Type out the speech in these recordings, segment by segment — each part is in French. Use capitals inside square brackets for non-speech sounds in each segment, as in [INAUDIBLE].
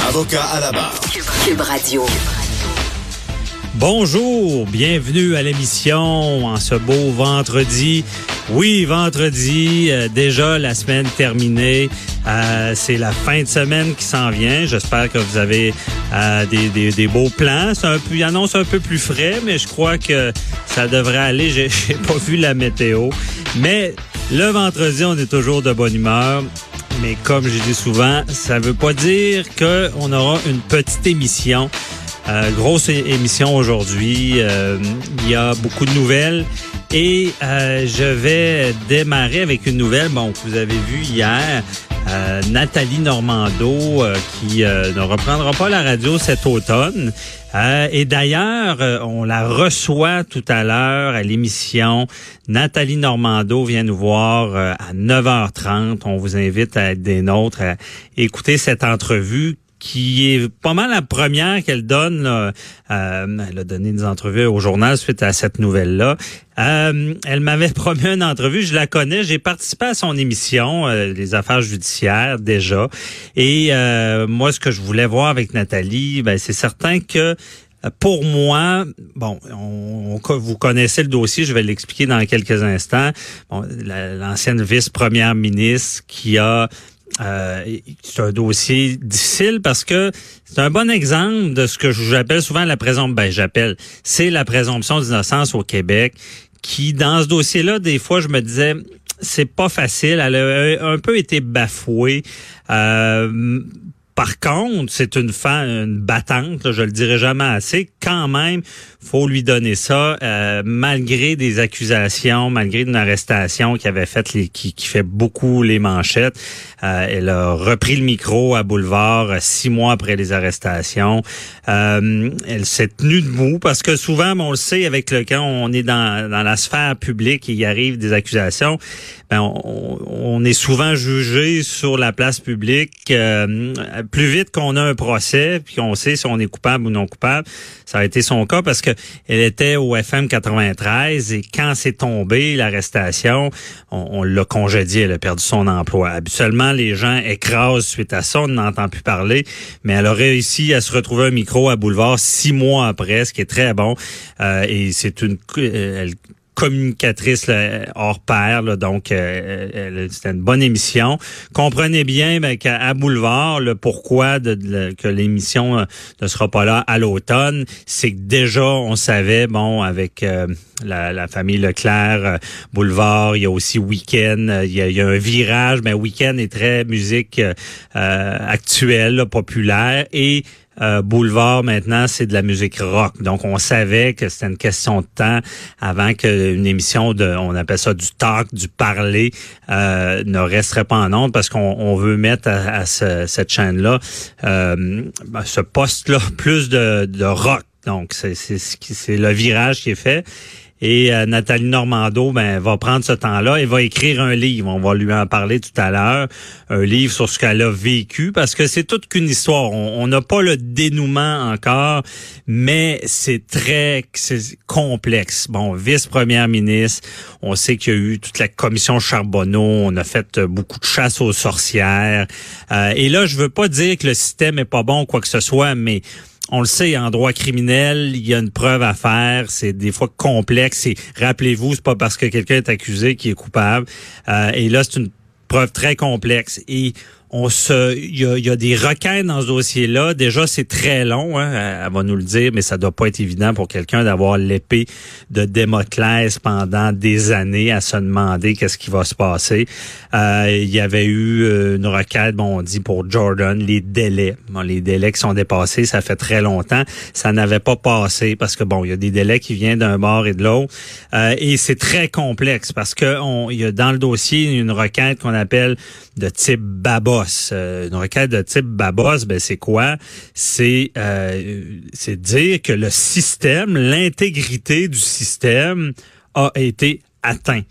Avocat à la barre. Cube Radio. Bonjour, bienvenue à l'émission en ce beau vendredi. Oui, vendredi, euh, déjà la semaine terminée. Euh, c'est la fin de semaine qui s'en vient. J'espère que vous avez euh, des, des, des, beaux plans. C'est un peu, il annonce un peu plus frais, mais je crois que ça devrait aller. J'ai [LAUGHS] pas vu la météo, mais le vendredi, on est toujours de bonne humeur. Mais comme je dis souvent, ça veut pas dire qu'on aura une petite émission. Euh, grosse émission aujourd'hui. Euh, il y a beaucoup de nouvelles. Et euh, je vais démarrer avec une nouvelle bon, que vous avez vue hier. Nathalie Normando qui ne reprendra pas la radio cet automne. et d'ailleurs, on la reçoit tout à l'heure à l'émission. Nathalie Normando vient nous voir à 9h30. On vous invite à être des nôtres, à écouter cette entrevue qui est pas mal la première qu'elle donne. Là. Euh, elle a donné des entrevues au journal suite à cette nouvelle-là. Euh, elle m'avait [LAUGHS] promis une entrevue, je la connais, j'ai participé à son émission, euh, les affaires judiciaires déjà. Et moi, ce que je voulais voir avec Nathalie, ben, c'est certain que pour moi, bon, on, vous connaissez le dossier, je vais l'expliquer dans quelques instants. Bon, l'ancienne vice-première ministre qui a euh, c'est un dossier difficile parce que c'est un bon exemple de ce que j'appelle souvent la présomption. Ben, j'appelle, c'est la présomption d'innocence au Québec qui, dans ce dossier-là, des fois, je me disais, c'est pas facile. Elle a un peu été bafouée. Euh, par contre, c'est une femme, une battante, je le dirai jamais assez. Quand même, faut lui donner ça, euh, malgré des accusations, malgré une arrestation qui avait fait les, qui, qui fait beaucoup les manchettes. Euh, elle a repris le micro à Boulevard euh, six mois après les arrestations. elle s'est tenue debout parce que souvent, on le sait, avec le quand on est dans, dans la sphère publique et il arrive des accusations, ben on, on, est souvent jugé sur la place publique plus vite qu'on a un procès, puis qu'on sait si on est coupable ou non coupable. Ça a été son cas parce que elle était au FM 93 et quand c'est tombé l'arrestation, on, l'a congédié, elle a perdu son emploi. Habituellement, les gens écrasent suite à ça, on n'entend plus parler, mais elle a réussi à se retrouver un micro à Boulevard six mois après, ce qui est très bon. Euh, et c'est une, euh, elle communicatrice hors pair, donc euh, c'était une bonne émission. Comprenez bien ben, qu'à Boulevard, le pourquoi de, que l'émission euh, ne sera pas là à l'automne, c'est que déjà on savait, bon, avec euh, la, famille Leclerc, Boulevard, il y a aussi Weekend, il y a, un virage, mais Weekend est très musique actuelle, populaire et euh, Boulevard maintenant, c'est de la musique rock. Donc on savait que c'était une question de temps avant qu'une émission de, on appelle ça du talk, du parler, euh, ne resterait pas en ondes parce qu'on veut mettre à, cette chaîne-là, euh, ce poste-là, [LAUGHS] plus de, de rock. Donc c'est c'est le virage qui est fait. Et euh, Nathalie Normando ben, va prendre ce temps-là et va écrire un livre. On va lui en parler tout à l'heure. Un livre sur ce qu'elle a vécu parce que c'est toute qu'une histoire. On n'a pas le dénouement encore, mais c'est très complexe. Bon, vice-première ministre, on sait qu'il y a eu toute la commission Charbonneau. On a fait beaucoup de chasse aux sorcières. Euh, et là, je veux pas dire que le système est pas bon ou quoi que ce soit, mais on le sait, en droit criminel, il y a une preuve à faire. C'est des fois complexe. Et rappelez-vous, c'est pas parce que quelqu'un est accusé qu'il est coupable. Euh, et là, c'est une preuve très complexe. Et on se, il y a, des requêtes dans ce dossier-là. Déjà, c'est très long, hein, elle va nous le dire, mais ça doit pas être évident pour quelqu'un d'avoir l'épée de Démoclès pendant des années à se demander qu'est-ce qui va se passer. Euh, il y avait eu euh, une requête, bon, on dit pour Jordan, les délais. Bon, les délais qui sont dépassés, ça fait très longtemps. Ça n'avait pas passé parce que bon, il y a des délais qui viennent d'un bord et de l'autre, euh, et c'est très complexe parce que on, il y a dans le dossier une requête qu'on appelle de type babot Babos. Euh, une requête de type Babos, ben c'est quoi? C'est euh, c'est dire que le système, l'intégrité du système a été atteint.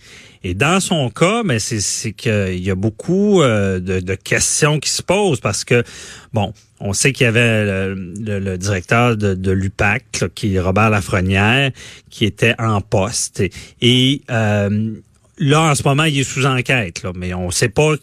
Et dans son cas, mais ben, c'est qu'il y a beaucoup euh, de, questions qui se posent parce que, bon, on sait qu'il y avait le, directeur de, l'UPAC, qui est Robert Lafrenière, qui était en poste. Et, là, en ce moment, il est sous enquête, mais on ne sait pas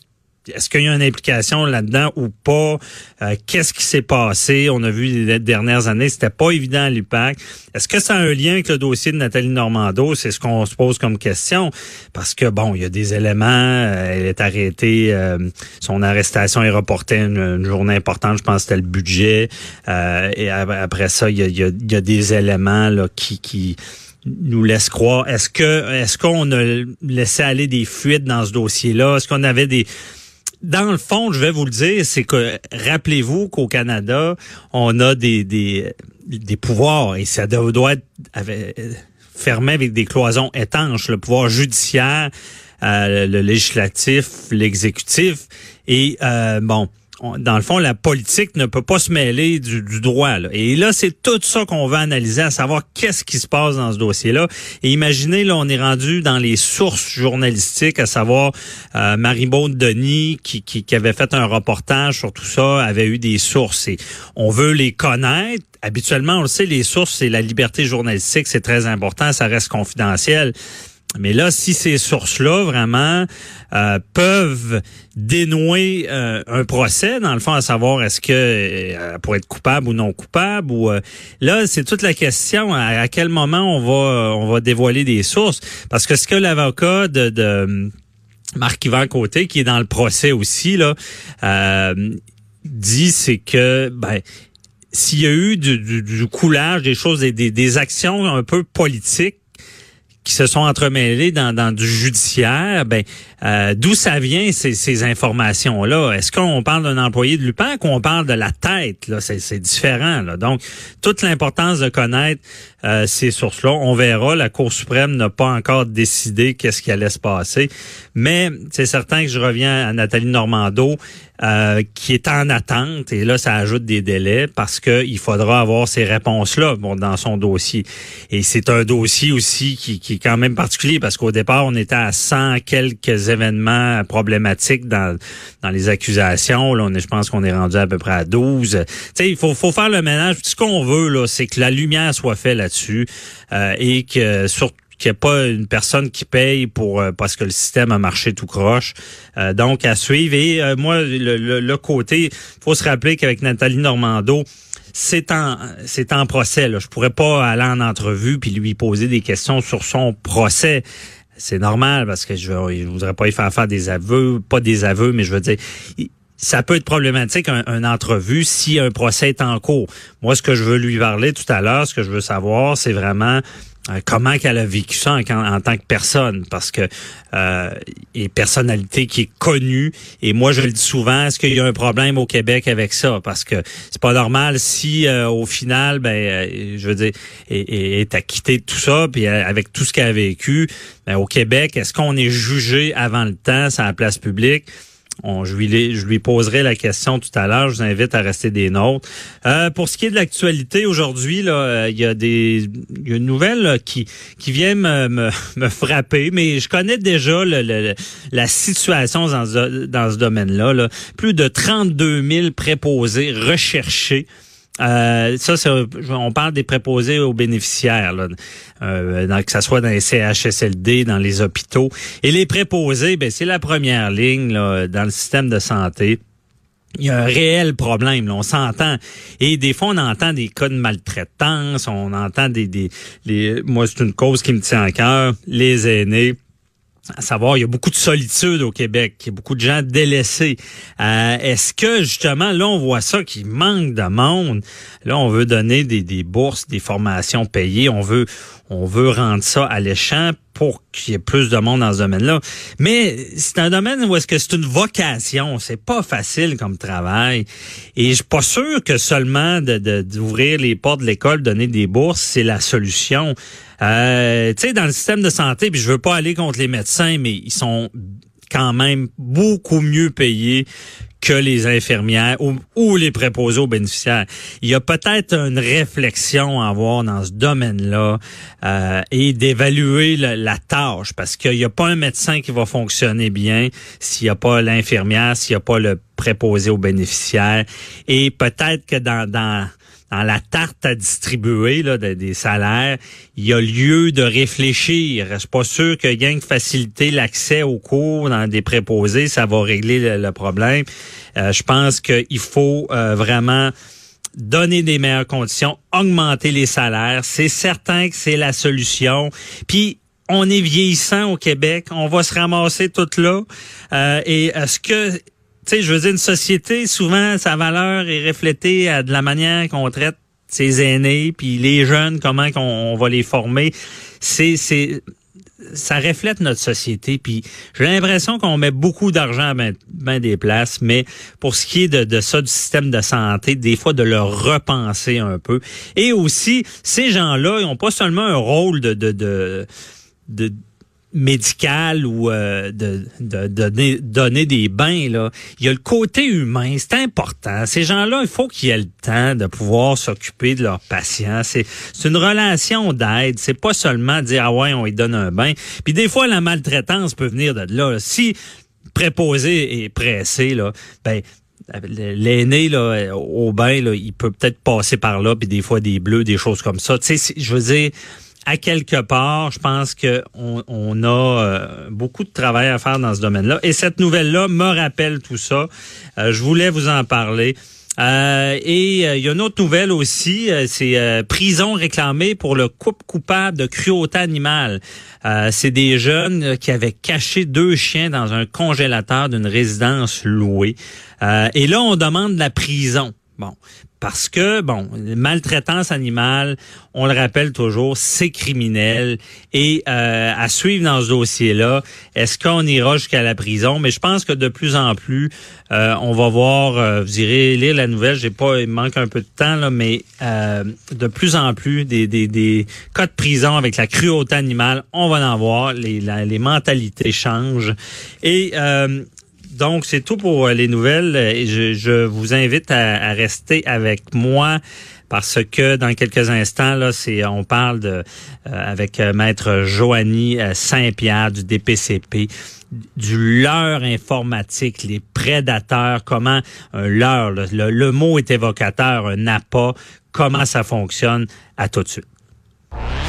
est-ce qu'il y a une implication là-dedans ou pas? Euh, qu'est-ce qui s'est passé? On a vu les dernières années, c'était pas évident à l'UPAC. Est-ce que ça a un lien avec le dossier de Nathalie Normando? C'est ce qu'on se pose comme question. Parce que, bon, il y a des éléments. Euh, elle est arrêtée. Euh, son arrestation est reportée une, journée importante. Je pense que c'était le budget. et après ça, il y a, des éléments là, qui... qui nous laissent croire. Est-ce que est-ce qu'on a laissé aller des fuites dans ce dossier-là? Est-ce qu'on avait des dans le fond, je vais vous le dire, c'est que rappelez-vous qu'au Canada, on a des, des, des pouvoirs et ça doit être fermé avec des cloisons étanches, le pouvoir judiciaire, euh, le législatif, l'exécutif. Et euh, bon, dans le fond, la politique ne peut pas se mêler du, droit. Et là, c'est tout ça qu'on va analyser, à savoir qu'est-ce qui se passe dans ce dossier-là. Et imaginez, là, on est rendu dans les sources journalistiques, à savoir euh, Marie-Maud Denis, qui, qui, qui, avait fait un reportage sur tout ça, avait eu des sources. Et on veut les connaître. Habituellement, on le sait, les sources, c'est la liberté journalistique, c'est très important, ça reste confidentiel. Mais là, si ces sources-là vraiment euh, peuvent dénouer euh, un procès, dans le fond, à savoir est-ce que euh, pour être coupable ou non coupable, ou là, c'est toute la question à, quel moment on va on va dévoiler des sources, parce que ce que l'avocat de, de Marc-Yvan Côté, qui est dans le procès aussi là, dit, c'est que ben s'il y a eu du, du, coulage, des choses, des, des actions un peu politiques qui se sont entremêlés dans, du judiciaire, ben euh, d'où ça vient ces, ces informations-là? Est-ce qu'on parle d'un employé de l'UPAC ou on parle de la tête c'est différent. Donc, toute l'importance de connaître euh, ces sources-là, on verra. La Cour suprême n'a pas encore décidé qu'est-ce qui allait se passer, mais c'est certain que je reviens à Nathalie Normando. Euh, qui est en attente. Et là ça ajoute des délais parce que il faudra avoir ces réponses là bon, dans son dossier. Et c'est un dossier aussi qui, est quand même particulier parce qu'au départ on était à 100 quelques événements problématiques dans dans les accusations. Là je pense qu'on est rendu à peu près à 12 tu sais il faut faut faire le ménage. Ce qu'on veut là c'est que la lumière soit faite là-dessus euh, et que surtout qu'il n'y ait pas une personne qui paye pour euh, parce que le système a marché tout croche. Euh, donc à suivre. Et euh, moi, le, le, côté, faut se rappeler qu'avec Nathalie Normando, c'est en c'est en procès. Là. Je pourrais pas aller en entrevue puis lui poser des questions sur son procès. C'est normal parce que je, je voudrais pas y faire faire des aveux, pas des aveux, mais je veux dire, ça peut être problématique un, entrevue si un procès est en cours. Moi, ce que je veux lui parler tout à l'heure, ce que je veux savoir, c'est vraiment euh, comment qu'elle a vécu ça en, tant que personne. Parce que euh, et personnalité qui est connue. Et moi je le dis souvent est-ce qu'il y a un problème au Québec avec ça? Parce que c'est pas normal si euh, au final ben euh, je veux dire est, est, acquitté de tout ça puis avec tout ce qu'elle a vécu. Ben, au Québec est-ce qu'on est jugé avant le temps sur la place publique? Je, lui, poserai la question tout à l'heure. Je vous invite à rester des nôtres. Euh, pour ce qui est de l'actualité aujourd'hui, là, euh, il y a des y a une nouvelle qui qui vient me, [LAUGHS] me, frapper, mais je connais déjà la situation dans ce, dans ce domaine-là. Là. Plus de 32 000 préposés recherchés euh, ça, on parle des préposés aux bénéficiaires, là, euh, que ce soit dans les CHSLD, dans les hôpitaux. Et les préposés, ben, c'est la première ligne là, dans le système de santé. Il y a un réel problème, là, on s'entend. Et des fois, on entend des cas de maltraitance, on entend des... des les, moi, c'est une cause qui me tient à cœur, les aînés à savoir, il y a beaucoup de solitude au Québec, il y a beaucoup de gens délaissés. Euh, est-ce que justement, là, on voit ça qu'il manque de monde? Là, on veut donner des, des bourses, des formations payées. On veut, on veut rendre ça alléchant pour qu'il y ait plus de monde dans ce domaine-là. Mais c'est un domaine où est-ce que c'est une vocation, c'est pas facile comme travail. Et je suis pas sûr que seulement d'ouvrir les portes de l'école, donner des bourses, c'est la solution. Euh, tu sais, dans le système de santé, puis je veux pas aller contre les médecins, mais ils sont quand même beaucoup mieux payés que les infirmières ou, les préposés aux bénéficiaires. Il y a peut-être une réflexion à avoir dans ce domaine-là euh, et d'évaluer la tâche parce qu'il n'y a pas un médecin qui va fonctionner bien s'il n'y a pas l'infirmière, s'il n'y a pas le préposé aux bénéficiaires. Et peut-être que dans, dans dans la tarte à distribuer là, des salaires, il y a lieu de réfléchir. Je suis pas sûr que gain de faciliter l'accès aux cours dans des préposés, ça va régler le, problème. Euh, je pense qu'il faut euh, vraiment donner des meilleures conditions, augmenter les salaires. C'est certain que c'est la solution. Puis on est vieillissant au Québec, on va se ramasser tout là. Euh, et est-ce que tu sais, je veux dire, une société, souvent, sa valeur est reflétée à de la manière qu'on traite ses aînés, puis les jeunes, comment qu'on va les former. C'est, c'est, ça reflète notre société. Puis j'ai l'impression qu'on met beaucoup d'argent à ben, des places, mais pour ce qui est de, de, ça, du système de santé, des fois de le repenser un peu. Et aussi, ces gens-là, ils n'ont pas seulement un rôle de, de, de, de médical ou euh, de, donner des bains là il y a le côté humain c'est important. Ces gens-là il faut qu'ils aient le temps de pouvoir s'occuper de leurs patients. C'est c'est une relation d'aide. C'est pas seulement dire ah ouais on lui donne un bain. Puis des fois la maltraitance peut venir de là. Si préposé et pressé là ben l'aîné là au bain là il peut peut-être passer par là puis des fois des bleus des choses comme ça. Tu sais je veux dire à quelque part, je pense qu'on on a euh, beaucoup de travail à faire dans ce domaine-là. Et cette nouvelle-là me rappelle tout ça. Euh, je voulais vous en parler. Euh, et il y a une autre nouvelle aussi, c'est prison réclamée pour le couple coupable de cruauté animale. c'est des jeunes qui avaient caché deux chiens dans un congélateur d'une résidence louée. et là, on demande la prison. Bon, parce que, bon, maltraitance animale, on le rappelle toujours, c'est criminel. Et euh, à suivre dans ce dossier-là, est-ce qu'on ira jusqu'à la prison? Mais je pense que de plus en plus, euh, on va voir, euh, vous irez lire la nouvelle, j'ai pas, il manque un peu de temps, là, mais de plus en plus, des, des, des cas de prison avec la cruauté animale, on va en voir, les, les mentalités changent. Et donc, c'est tout pour euh, les nouvelles. Et je, vous invite à, rester avec moi parce que dans quelques instants, là, c'est on parle de euh, avec euh, Maître Joanny Saint-Pierre du DPCP du leurre informatique, les prédateurs, comment un leurre, le, le mot est évocateur, un appât, comment ça fonctionne. À tout de suite.